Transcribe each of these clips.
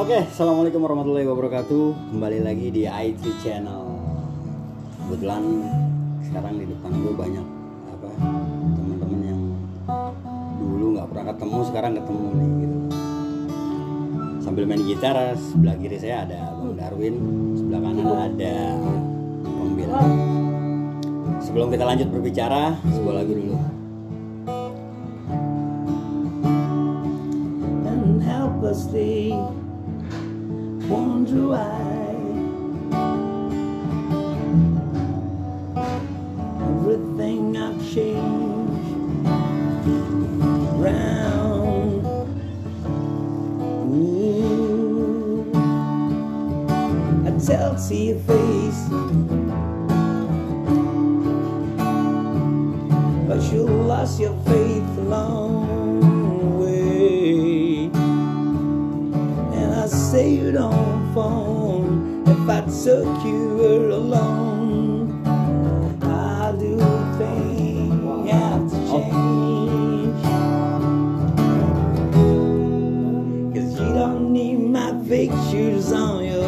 Oke, assalamualaikum warahmatullahi wabarakatuh. Kembali lagi di IT Channel. Kebetulan sekarang di depan gue banyak apa teman-teman yang dulu nggak pernah ketemu, sekarang ketemu nih gitu. Sambil main gitar, sebelah kiri saya ada Bang Darwin, sebelah kanan ada Bang Bila. Sebelum kita lanjut berbicara, sebuah lagu dulu. Helplessly wonder why everything I've changed round Ooh. I tell to your face. But you lost your faith along say you don't if I took you alone. I do think have to change. Cause you don't need my pictures on your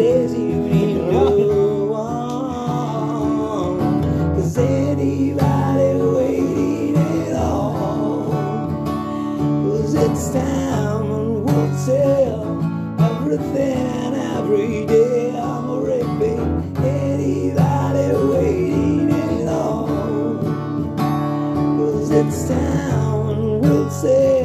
says you no one. Cause anybody waiting at all. Cause it's time and we'll tell everything and every day. I'm a repeat. Anybody waiting at all. Cause it's time and we'll tell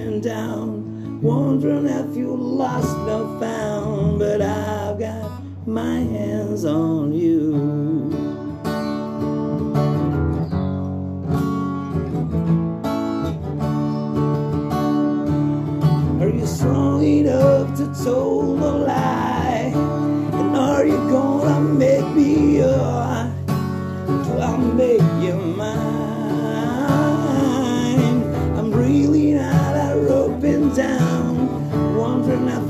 a roping down. Wondering if you lost or found. But I've got my hands on you. Are you strong enough to tell the lie?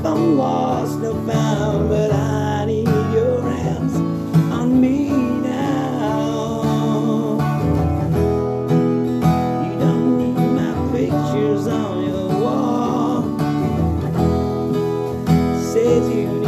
I'm lost no found. But I need your hands on me now. You don't need my pictures on your wall. Says you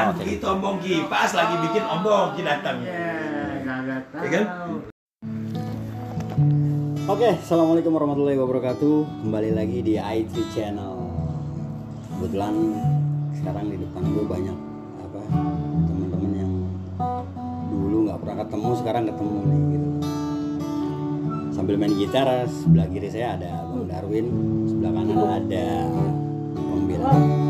Jadi tahu begitu ombong Ki, pas lagi bikin ombong Ki datang. Ya, tahu. Ya kan? Oke, assalamualaikum warahmatullahi wabarakatuh. Kembali lagi di IT Channel. Kebetulan sekarang di depan gue banyak apa teman-teman yang dulu nggak pernah ketemu, sekarang ketemu nih gitu. Sambil main gitar, sebelah kiri saya ada Bang Darwin, sebelah kanan ada Bang Bila.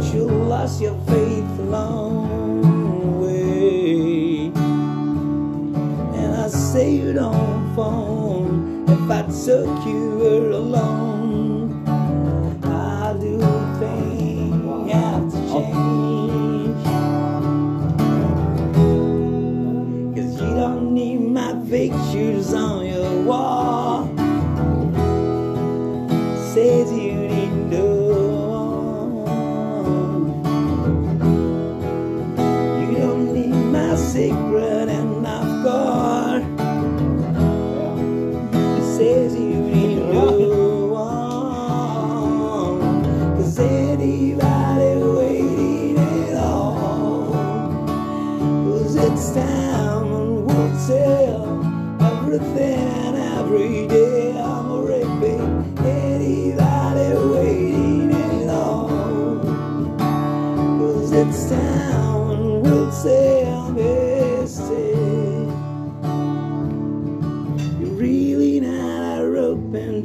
But you lost your faith along the way. And I say you don't phone if I took you alone. I do things have to change. Cause you don't need my pictures on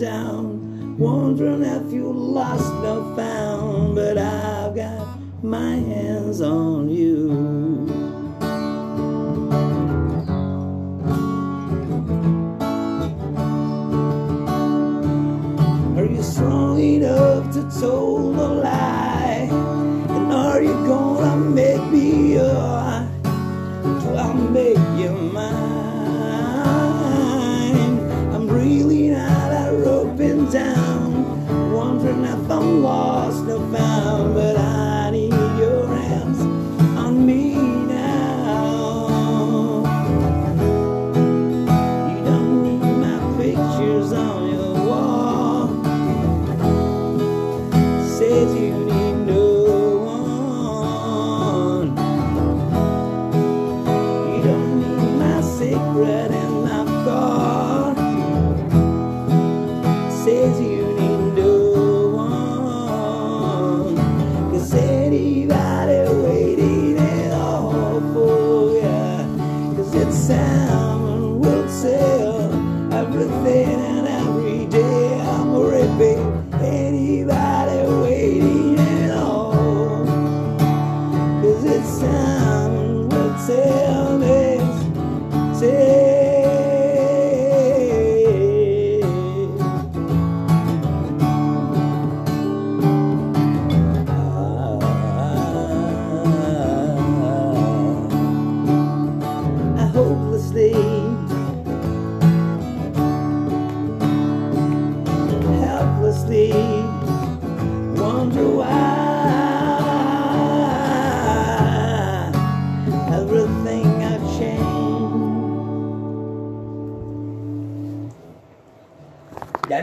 down, wondering if you lost or found, but I've got my hands on you. Are you strong enough to tell the lie? And are you gonna make me your? Do I make if I'm lost or found, but I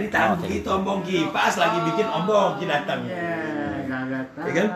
ditahan oh, begitu ombong kipas lagi bikin ombong kita datang. Iya, yeah, enggak tahu. Ya kan?